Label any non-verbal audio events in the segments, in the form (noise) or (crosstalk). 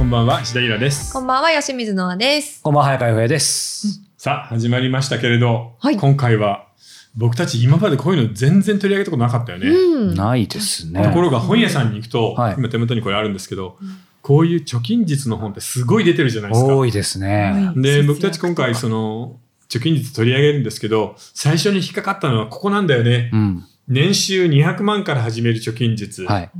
こんばんは、石田ゆらです。こんばんは、吉水のあです。こんばんは、早川洋平です。さあ、始まりましたけれど、はい今回は僕たち今までこういうの全然取り上げたことなかったよね。うん。ないですね。ところが本屋さんに行くと、はい今手元にこれあるんですけど、こういう貯金術の本ってすごい出てるじゃないですか。多いですね。で、僕たち今回その貯金術取り上げるんですけど、最初に引っかかったのはここなんだよね。うん。年収200万から始める貯金術。はい。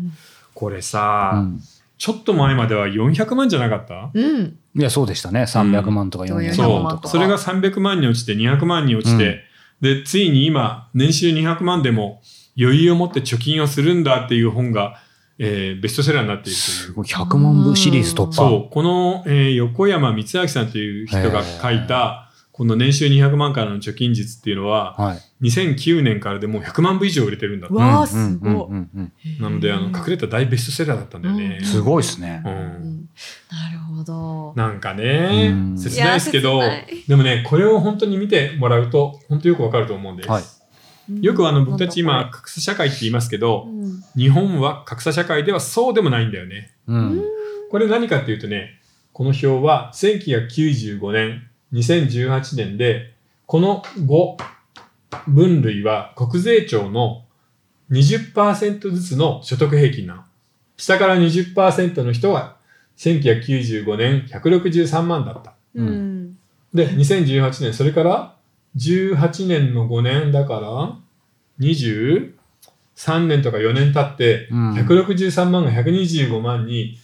これさ、うんちょっと前までは400万じゃなかった？うん。いや、そうでしたね。300万とかうん400 400万とか。そう。それが300万に落ちて200万に落ちて、で、ついに今、年収200万でも余裕を持って貯金をするんだっていう本が、えーベストセラーになっているとい、100万部シリーズ突破。そう。この、えー横山光明さんという人が書いた、この年収200万からの貯金術っていうのは、はい。2009年からでもう100万部以上売れてるんだって。わあ、うんすごい。うんうんうんなので、あの、隠れた大ベストセラーだったんだよねう。すごいですねう。。うんんなるほど。なんかねう、ん切ないですけどでもね、これを本当に見てもらうと、本当よくわかると思うんです。はいよくあの僕たち今格差社会って言いますけどうん日本は格差社会ではそうでもないんだよね。うん。これ何かっていうとね、この表は1995年、2018年で、この5分類は国税庁の20%ずつの所得平均なの。下から20%の人は1995年163万だった。う。うんで、2018年、それから18年の5年だから、23年とか4年経って、うん163万が125万に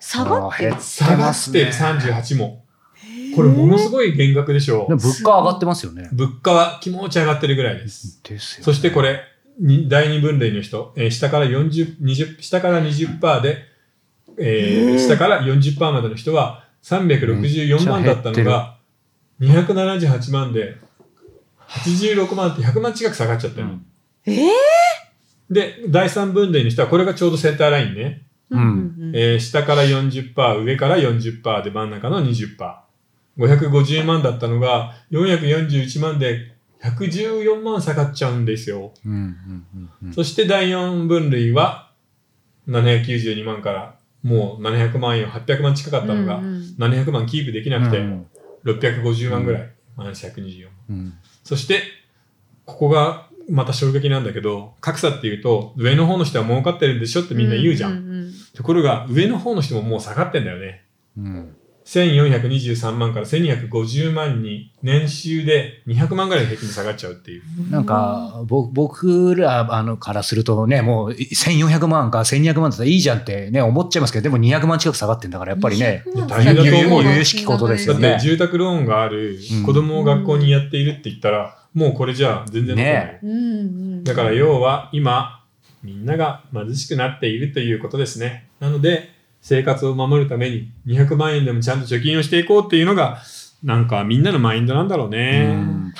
下がって。下がっててますね。38も。これものすごい減額でしょでも物価上がってますよね。う。物価は気持ち上がってるぐらいです。ですよね。そしてこれ、に第二分類の人、えー下から40、20、下から20%で、えー下から40%までの人は364万だったのが、278万で、86万って100万近く下がっちゃったよ。うんえー？で、第三分類の人は、これがちょうどセンターラインね。うんえー下から40%、上から40%で真ん中の20%。550万だったのが、441万で114万下がっちゃうんですよ。うんうんうんうんそして第4分類は、792万から、もう700万円、800万近かったのが、700万キープできなくて、うん650万ぐらい。マイナス124万。うんそして、ここがまた衝撃なんだけど、格差っていうと、上の方の人は儲かってるんでしょってみんな言うじゃん。ん。ところが、上の方の人ももう下がってんだよね。うん1423万から1250万に年収で200万ぐらいの平均で下がっちゃうっていう。なんか、ぼ僕らあのからするとね、もう1400万か1200万だったらいいじゃんってね、思っちゃいますけど、でも200万近く下がってんだから、やっぱりね、200万大変だと思うよ由々しきことですだってよね住宅ローンがあるうん子供を学校にやっているって言ったら、もうこれじゃ全然。ね。だから要は今、みんなが貧しくなっているということですね。なので、生活を守るために200万円でもちゃんと貯金をしていこうっていうのが、なんかみんなのマインドなんだろうね。うん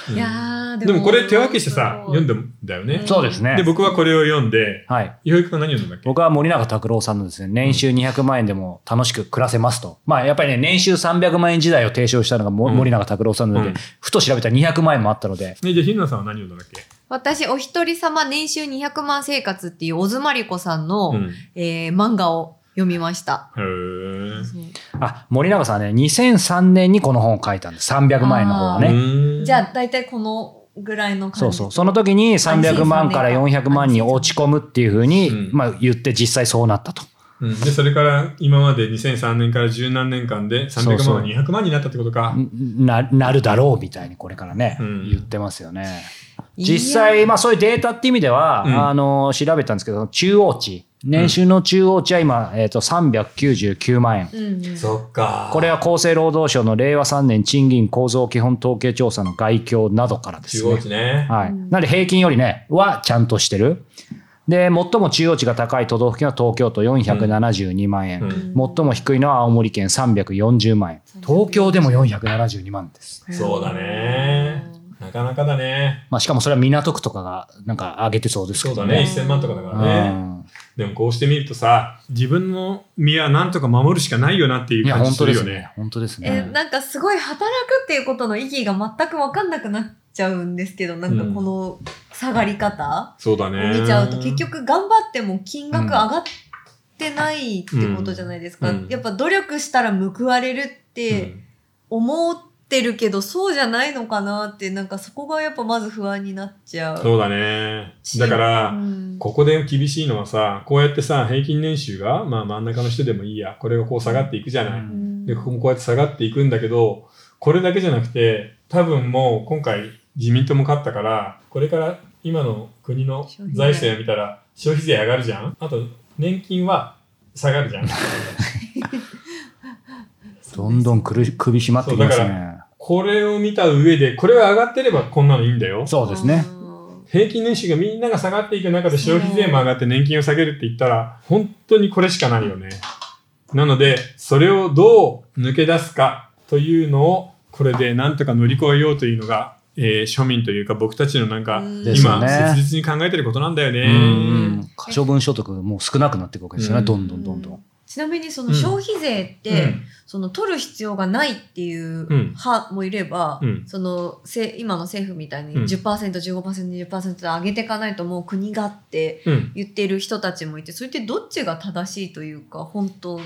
うんいやーでもこれ手分けしてさ、読んでだんだよね。そうですねで、。僕はこれを読んで、はい。伊保くんは何読んだんだっけ？僕は森永卓郎さんのですね、年収200万円でも楽しく暮らせますと。まあやっぱりね、年収300万円時代を提唱したのがもうん森永卓郎さんなので、うんふと調べたら200万円もあったので、ね、じゃあ、ひなさんは何読んだんだっけ？私、お一人様年収200万生活っていう小津まりこさんの、うん。えー漫画を読みました。へーあ、森永さんはね、2003年にこの本を書いたんです。300万円の方はうね。じゃあ、大体このぐらいの感じ。そうそう。その時に300万から400万に落ち込むっていうふうに、うんまあ言って実際そうなったと。うん、で、それから今まで2003年から十何年間で300そうそう万が200万になったってことか。ななるだろうみたいにこれからね、うん言ってますよね。実際、まあそういうデータって意味では、うんあの、調べたんですけど、中央値。年収の中央値は今、えっ、と、399万円。そっかこれは厚生労働省の令和3年賃金構造基本統計調査の概況などからです中央ね。値ね。はい。うんなので平均よりね、はちゃんとしてる。で、最も中央値が高い都道府県は東京都472万円。うん最も低いのは青森県340万円。東京でも472万です。そうだね。なかなかだね。まあしかもそれは港区とかがなんか上げてそうですけどね。そうだね。1000万とかだからね。うんでもこうしてみるとさ、自分の身はなんとか守るしかないよなっていう感じ本当ですねするよね。。本当ですえ、ね。なんかすごい働くっていうことの意義が全く分かんなくなっちゃうんですけど、なんかこの下がり方そうだをね。見ちゃうと、結局頑張っても金額上がっってないってことじゃないですか。うんやっぱ努力したら報われるって思ってるけど、そうじゃないのかなって、なんかそこがやっぱまず不安になっちゃう。そうだね。だから、うんここで厳しいのはさ、こうやってさ、平均年収が、まあ真ん中の人でもいいや、これがこう下がっていくじゃない。うんで、ここもこうやって下がっていくんだけど、これだけじゃなくて、多分もう今回自民党も勝ったから、これから今の国の財政を見たら消費税上がるじゃんあと、年金は下がるじゃん (laughs) (laughs) どんどんくる首締まってきますね。これを見た上で、これが上がってればこんなのいいんだよ。そうですね。うん平均年収がみんなが下がっていく中で消費税も上がって年金を下げるって言ったら、本当にこれしかないよね。なので、それをどう抜け出すかというのを、これでなんとか乗り越えようというのが、えー庶民というか僕たちのなんか、うん今、切実に考えてることなんだよね。ん。可処分所得も少なくなっていくわけですよね。うんどんどんどんどん。ちなみにその消費税って、うんその取る必要がないっていううん派もいれば、うんそのせ今の政府みたいにうん10%、15%、20%で上げていかないともう国がってうん。言ってる人たちもいて、それってどっちが正しいというか、本当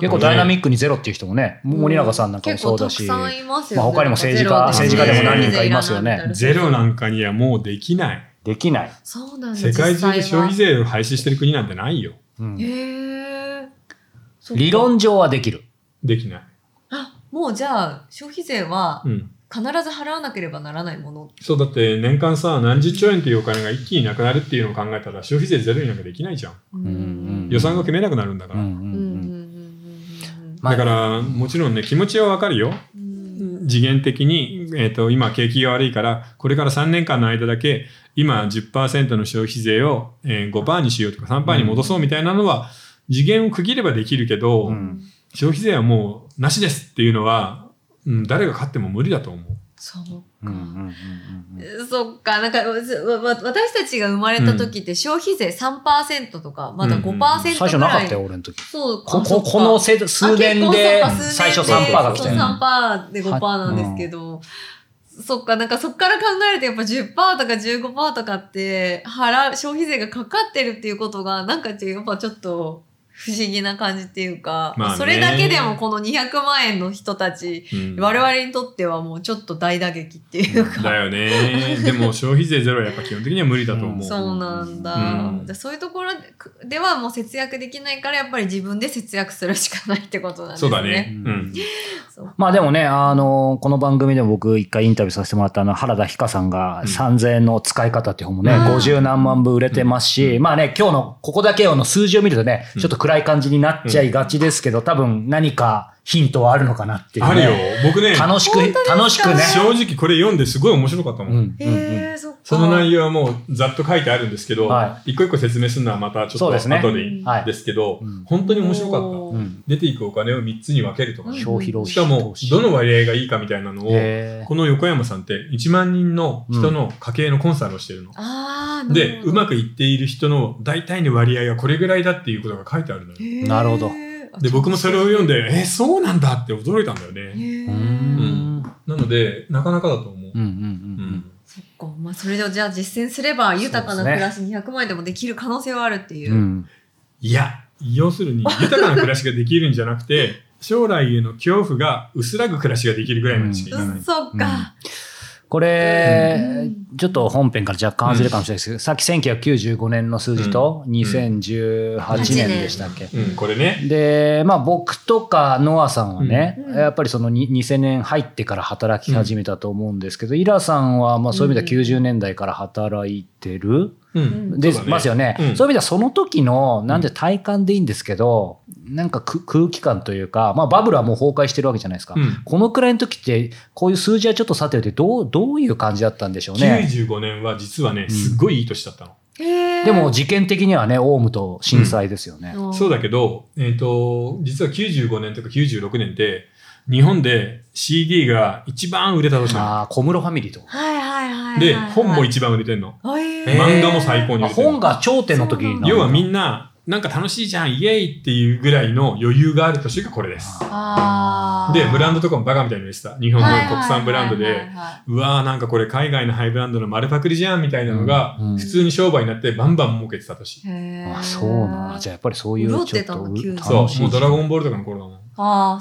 結構ダイナミックにゼロっていう人もね、森永さんなんかもそうだし。結構たくさんいまあ他にも政治家政治家でも何人かいますよねゼロなんかにはもうできない。できない。そうなんだ。世界中で消費税。税を廃止してる国なんてないよ。うん理論上はできる。できない。あ、もうじゃあ、消費税はうん。必ず払わなければならないもの。そう、だって年間さ、何十兆円っていうお金が一気になくなるっていうのを考えたら、消費税ゼロになんかできないじゃん。うんうん予算が決めなくなるんだから。だから、もちろんね、気持ちはわかるよ。うんうん次元的に、えっ、と、今景気が悪いから、これから3年間の間だけ、今10%の消費税を、えー5%にしようとか3%に戻そうみたいなのは、次元を区切ればできるけど、うん。消費税はもうなしですっていうのは、うん、誰が勝っても無理だと思う。そううんうんうんうんうん。そっか、なんか、わわ私たちが生まれた時って消費税3%とか、まだ5%ぐらい。最初なかったよ、俺の時。そうこここのせ数年で最初そうか数年で。3%が来たよね。3%で5%なんですけど、そっか、なんかそっから考えるとやっぱ10%とか15%とかって、払う、消費税がかかってるっていうことが、なんかやっぱちょっと不思議な感じっていうか、まあね。それだけでもこの200万円の人たち、うん。我々にとってはもうちょっと大打撃っていうか。だよね。でも消費税ゼロはやっぱ基本的には無理だと思う。(laughs) そうなんだ、うん。じゃあそういうところではもう節約できないからやっぱり自分で節約するしかないってことなんですね。そうだね。まあでもね、あの、この番組でも僕一回インタビューさせてもらったあの原田ひかさんがうん。3000円の使い方っていう本もね、うん。50何万部売れてますし、うん。まあね、今日のここだけの数字を見るとね、うん。ちょっと暗い感じになっちゃいがちですけど、多分何かヒントはあるのかなっていう、ね。あるよ。僕ね、楽しく、楽しくね。正直これ読んですごい面白かったもん。うんうんうんへえそっか。その内容はもうざっと書いてあるんですけど、は一個一個説明するのはまたちょっと後ではいですけど、うん本当に面白かった。出ていくお金を3つに分けるとかね、消費しかも、どの割合がいいかみたいなのを、この横山さんって1万人の人の家計のコンサルをしてるの。ああ、で、うまくくいっている人の大体の割合がこれぐらいだっていうことが書いてあるのよ。なるほどで、僕もそれを読んで、え、そうなんだって驚いたんだよね。うんなので、なかなかだと思う。うんうんううんんそっか。まあそれでじゃあ実践すれば豊かな暮らし200万円でもできる可能性はあるっていう。うんうんいや、要するに、豊かな暮らしができるんじゃなくて、将来への恐怖が薄らぐ暮らしができるぐらいまでしかいかない。そっか。これ、うん。ちょっと本編から若干外れるかもしれないですけど、さっき1995年の数字と2018年でしたっけ、うん、これね。で、まあ僕とかノアさんはね、うん。やっぱりそのに2000年入ってから働き始めたと思うんですけど、イラさんはまあそういう意味では90年代から働いてる、うん。でそうだね。ますよね、うん。そういう意味ではその時の、なんで体感でいいんですけど、なんかく空気感というか、まあバブルはもう崩壊してるわけじゃないですか。うん。このくらいの時って、こういう数字はちょっとさておいて、どう、どういう感じだったんでしょうね。95年は実はね、すっごいいい年だったの。でも、事件的にはね、オウムと震災ですよね。そうだけど、えっ、と、実は95年とか96年って、日本で CD が一番売れた年なああ、小室ファミリーとか。はいはいはいはい。の。で、本も一番売れてんの。番漫画も最高に売れてるあ本が頂点の時に要はみんななんか楽しいじゃん、イエーイっていうぐらいの余裕がある年がこれです。で、ブランドとかもバカみたいに言ってた。日本の国産ブランドで、うわーなんかこれ海外のハイブランドの丸パクリじゃんみたいなのが、普通に商売になってバンバン儲けてた年。あそうなんじゃあやっぱりそういうちょってとそう、もうドラゴンボールとかの頃だもん。あ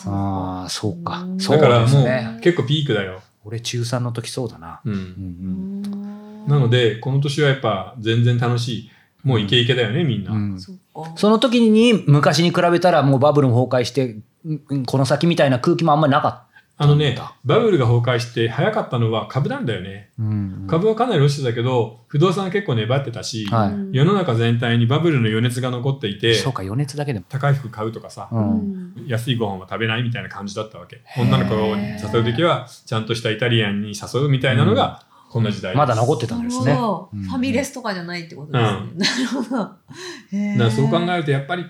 あ、そうかだからもう結構ピークだよ。俺中3の時そうだな。うん。うんうん。なので、この年はやっぱ全然楽しい。もうイケイケだよね、みんな。うん。その時に昔に比べたらもうバブルも崩壊してうんこの先みたいな空気もあんまりなかっあのね、バブルが崩壊して早かったのは株なんだよね。た。うん株はかなり落ちてたけど、不動産は結構粘ってたし、はいうん世の中全体にバブルの余熱が残っていて、そうか余熱だけでも。高い服買うとかさ、ううんん安いご飯は食べないみたいな感じだったわけ。女の子を誘うときは、ちゃんとしたイタリアンに誘うみたいなのが、こんな時代です。まだ残ってたなんるですね。ファミレスとかじゃないってことですね。なるほど。そう考えると、やっぱり、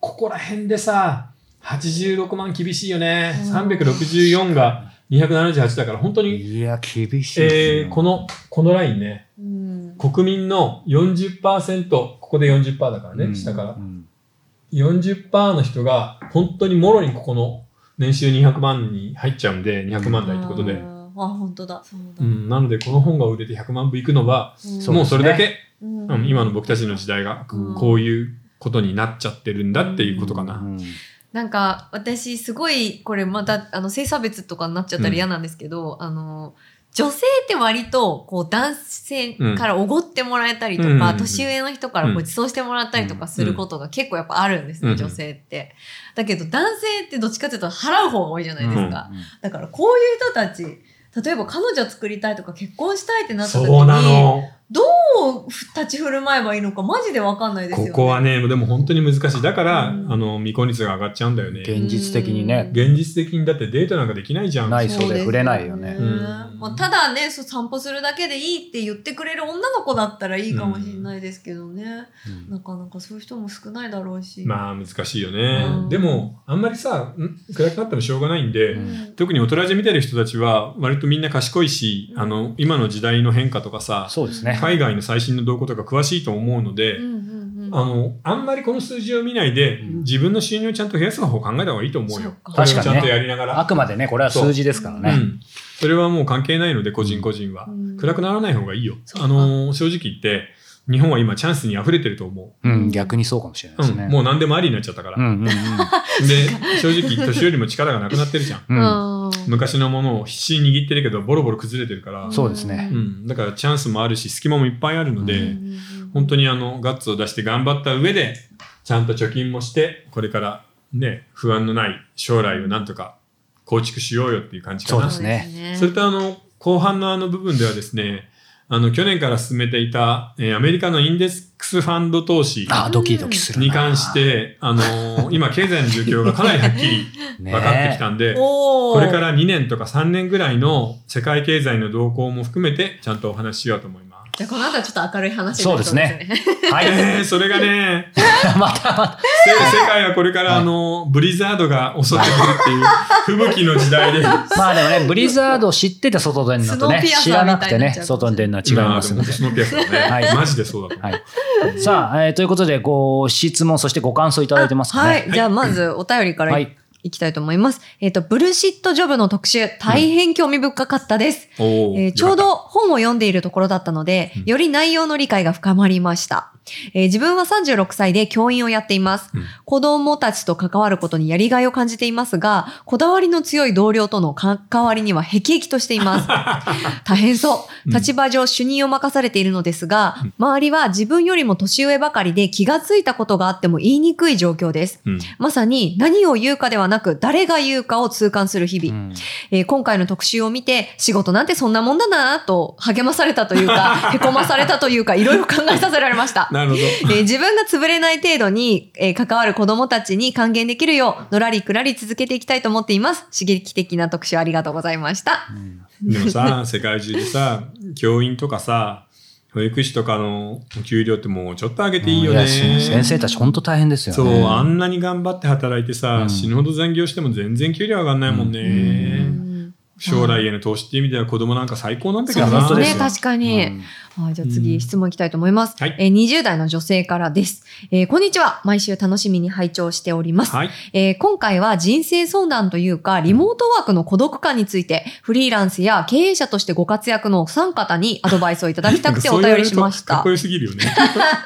ここら辺でさ、86万厳しいよね。うん364が278だから、本当に、いや、厳しいですえね。ーこの、このラインね、うん国民の40%、ここで40%だからね、うん下からう。ん40%の人が、本当にもろにここの年収200万に入っちゃうんで、200万台ってことで。あーあ、本当だ。そうだ。うん、なので、この本が売れて100万部いくのは、うんもうそれだけ、うんうん今の僕たちの時代がうんこういうことになっちゃってるんだっていうことかな。うんなんか私すごいこれまたあの性差別とかになっちゃったら嫌なんですけど、あの女性って割とこう男性からおごってもらえたりとか、うんうんうん年上の人からご馳走してもらったりとかすることが結構やっぱあるんですね、うん女性って。だけど男性ってどっちかっていうと払う方が多いじゃないですか。うんだからこういう人たち例えば彼女作りたいとか結婚したいってなった時にの。どう立ち振る舞えばいいのかマジでわかんないですよね。ここはね、でも本当に難しい。だから、うんあの、未婚率が上がっちゃうんだよね。現実的にね。現実的にだってデートなんかできないじゃん。ないそうで触れないよねそうんまあ、ただねそう散歩するだけでいいって言ってくれる女の子だったらいいかもしれないですけどね、うんなかなかそういう人も少ないだろうし。まあ難しいよね。うんでも、あんまりさ、ん？暗くなってもしょうがないんで、うん特に大人じ見てる人たちは割とみんな賢いし、あの、今の時代の変化とかさ、そうですね。海外の最新の動向とか詳しいと思うので、あの、あんまりこの数字を見ないで、うん自分の収入をちゃんと増やす方を考えた方がいいと思うよ。そうかこれをちゃんと確かにねやりながら。あくまでね、これは数字ですからね。うん。それはもう関係ないので、個人個人は。うん暗くならない方がいいよ。あのー、正直言って、日本は今チャンスに溢れてると思うん、逆にそうかもしれなう。いですね。うん。もう何でもありになっちゃったから。で、正直、年寄りも力がなくなってるじゃんうん昔のものを必死に握ってるけど、ボロボロ崩れてるから。そうですねうん。だからチャンスもあるし、隙間もいっぱいあるので、うん本当にあの、ガッツを出して頑張った上で、ちゃんと貯金もして、これからね、不安のない将来をなんとか構築しようよっていう感じかな。そうですねねそれとあの、後半のあの部分ではですね、あの、去年から進めていた、えーアメリカのインデックスファンド投資あ、ドキドキするな。に関して、あのー (laughs) 今経済の状況がかなりはっきりね分かってきたんで、これから2年とか3年ぐらいの世界経済の動向も含めて、ちゃんとお話ししようと思います。じゃあこの後はちょっと明るい話になりそうですね (laughs) はい。えー、それがね、(laughs) またまた。せ世界はこれからあの、ブリザードが襲ってくるっていう吹雪の時代で、(laughs) まあでもね、ブリザードを知ってて外出るのとね知らなくてね外に出るのは違いますので。スノーピアスだね。はいマジでそうだと思う。はい。さあ、えーということで、ご質問、そしてご感想いただいてますかね。はい。じゃあまずお便りからはいい。きたいと思います。えっ、と、ブルシットジョブの特集、大変興味深かったです。おーえーちょうど本を読んでいるところだったので、うんより内容の理解が深まりました。えー自分は36歳で教員をやっています。うん子供たちと関わることにやりがいを感じていますが、こだわりの強い同僚との関わりには辟易としています。(laughs) 大変そうう。ん立場上主任を任されているのですが、周りは自分よりも年上ばかりで気がついたことがあっても言いにくい状況です。うんまさに何を言うかではなく、誰が言うかを痛感する日々。うんえー今回の特集を見て、仕事なんてそんなもんだなと励まされたというか、へこまされたというか、いろいろ考えさせられました。なるほど。えー自分が潰れない程度に、えー関わる子供たちに還元できるよう、のらりくらり続けていきたいと思っています。刺激的な特集ありがとうございました。でもさ、世界中でさ、教員とかさ、保育士とかのお給料ってもうちょっと上げていいよね。や先生たち本当大変ですよそう、ね。あんなに頑張って働いてさ、うん死ぬほど残業しても全然給料上がんないもんね。うん将来への投資っていう意味では子供なんか最高なんだけどな。そうですね。確かに。うんはい、じゃあうん次、質問いきたいと思います。はいえー20代の女性からです、えーこんにちは。毎週楽しみに拝聴しております。はい。えー今回は人生相談というか、リモートワークの孤独感について、フリーランスや経営者としてご活躍のお三方にアドバイスをいただきたくて (laughs) お便りしましたかっこ。よすぎるよね。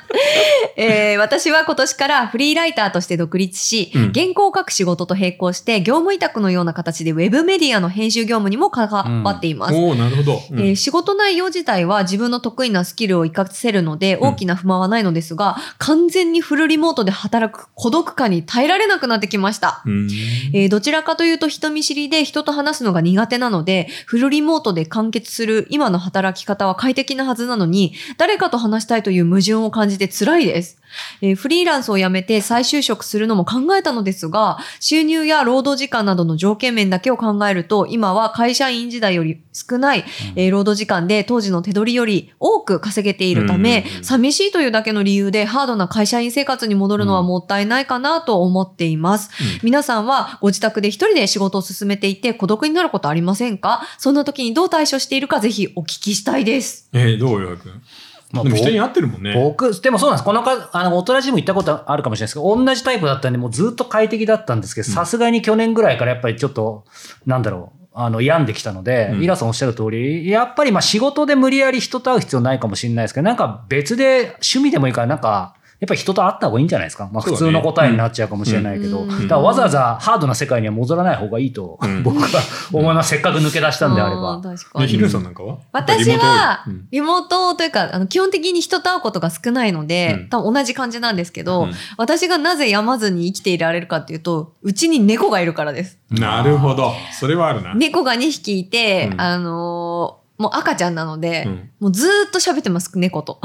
(laughs) えー私は今年からフリーライターとして独立し、うん原稿を書く仕事と並行して、業務委託のような形でウェブメディアの編集業務にも関わっています。おおなるほど。うんえー仕事内容自体は自分の得意なスキルを活かせるので大きな不満はないのですが、完全にフルリモートで働く孤独感に耐えられなくなってきました。うんえーどちらかというと人見知りで人と話すのが苦手なので、フルリモートで完結する今の働き方は快適なはずなのに、誰かと話したいという矛盾を感じて辛いです。えーフリーランスを辞めて再就職するのも考えたのですが、収入や労働時間などの条件面だけを考えると、今は会社員時代より少ない、えー労働時間で当時の手取りより多く稼げているため、うん寂しいというだけの理由でハードな会社員生活に戻るのはもったいないかなと思っています。皆さんはご自宅で一人で仕事を進めていて孤独になることありませんか？そんな時にどう対処しているかぜひお聞きしたいです。えーどうよ、くん。まあでも人に合ってるもんね。僕、でもそうなんです。このか、あの、大人ジム行ったことあるかもしれないですけど、同じタイプだったんで、もうずっと快適だったんですけど、さすがに去年ぐらいからやっぱりちょっと、なんだろう、あの、病んできたので、うんイラさんおっしゃる通り、やっぱりまあ仕事で無理やり人と会う必要ないかもしれないですけど、なんか別で趣味でもいいから、なんか、やっぱり人と会った方がいいんじゃないですか。まあ普通の答えになっちゃうかもしれないけど、うんだからわざわざハードな世界には戻らない方がいいと、うん僕は思います。せっかく抜け出したんであれば。ー確かで、にヒルさんなんかは？私はリモートというか、あの基本的に人と会うことが少ないので、うん多分同じ感じなんですけど、うん私がなぜ病まずに生きていられるかっていうと、うちに猫がいるからです。なるほど。それはあるな。猫が2匹いて、うんあのーもう赤ちゃんなので、うんもうずーっと喋ってます、猫と。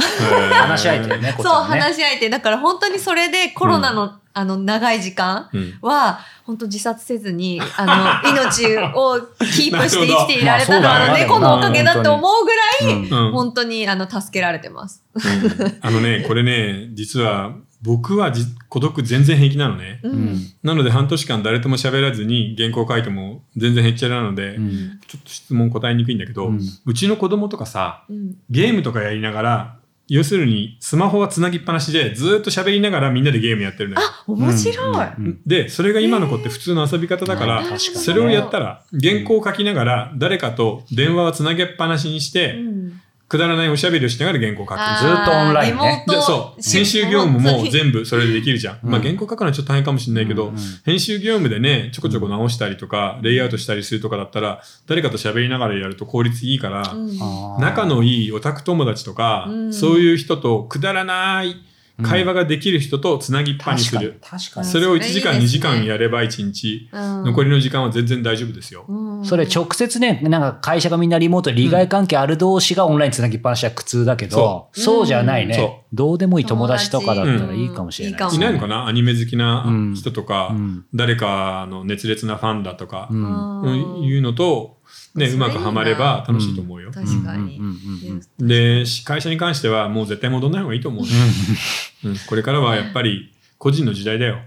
話し合いとね、そう。話し相手。だから本当にそれでコロナの、あの、長い時間うんは、本当自殺せずに、あの、(laughs) 命をキープして生きていられたのは、猫のおかげだって思うぐらい、うんうん本当に、あの、助けられてます。うんあのね、これね、実は僕はじ孤独全然平気なのね。う。うんん。なので半年間誰とも喋らずに原稿書いても全然へっちゃらなので、うんちょっと質問答えにくいんだけど、ううんちの子供とかさ、うん。ゲームとかやりながら、要するにスマホはつなぎっぱなしでずーっと喋りながらみんなでゲームやってるのよ。あ、面白い。うんうんで、それが今の子って普通の遊び方だから、確かにねそれをやったら原稿を書きながら誰かと電話をつなげっぱなしにして、うんくだらないおしゃべりをしながら原稿を書く。ずっとオンラインねでリモートそう。編集業務も部。全部それでできるじゃん。うんまあ原稿書くのはちょっと大変かもしれないけど、うんうん編集業務でね、ちょこちょこ直したりとか、レイアウトしたりするとかだったら、誰かと喋りながらやると効率いいから、うん仲のいいオタク友達とか、うんそういう人とくだらない会話ができる人とつなぎっぱにする。確かに。確かに。それを1時間、2いいね時間やれば1日、うん。残りの時間は全然大丈夫ですよ。うん。それ直接ね、なんか会社がみんなリモートで利害関係ある同士がオンラインつなぎっぱなしは苦痛だけど、そそうじゃないうん。ね。どうでもいい友達とかだったらいいかもしれないですね。いないのかな？アニメ好きなうん。人とか、うん。誰かの熱烈なファンだとか、うん。うんいうのと、ね、そうまくはまれば楽しいと思うよ。確かに。うんうんうんうんで、し会社に関してはもう絶対戻んない方がいいと思うね、(laughs) うん。これからはやっぱり個人の時代だよ。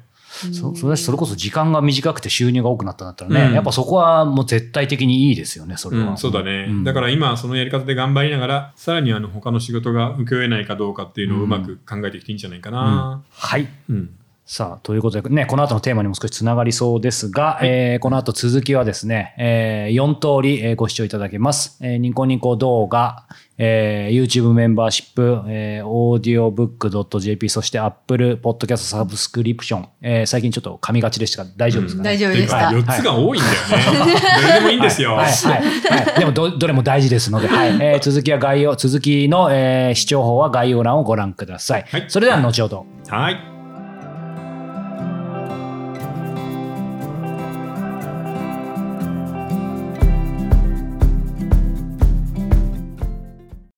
そそれそれこそ時間が短くて収入が多くなったんだったらね、うんやっぱそこはもう絶対的にいいですよね、それは。うん、そうだね、うんだから今そのやり方で頑張りながら、さらにあの他の仕事が請け負えないかどうかっていうのをうまく考えていっていいんじゃないかな。はい。うん。さあ、ということで、ね、この後のテーマにも少しつながりそうですが、えーこの後続きはですね、え4通り、えーご視聴いただけます。えーニコニコ動画、えー YouTube メンバーシップ、えー、audiobook.jp、そして Apple Podcast サブスクリプション、えー最近ちょっと噛みがちでしたが、大丈夫ですかね、大丈夫でした4つが多いんだよね。(laughs) どれでもいいんですよ。はい、はい、はい。でもど、どれも大事ですので、はい。えー続きは概要、続きの、えー視聴法は概要欄をご覧ください。はいそれでは後ほど。はい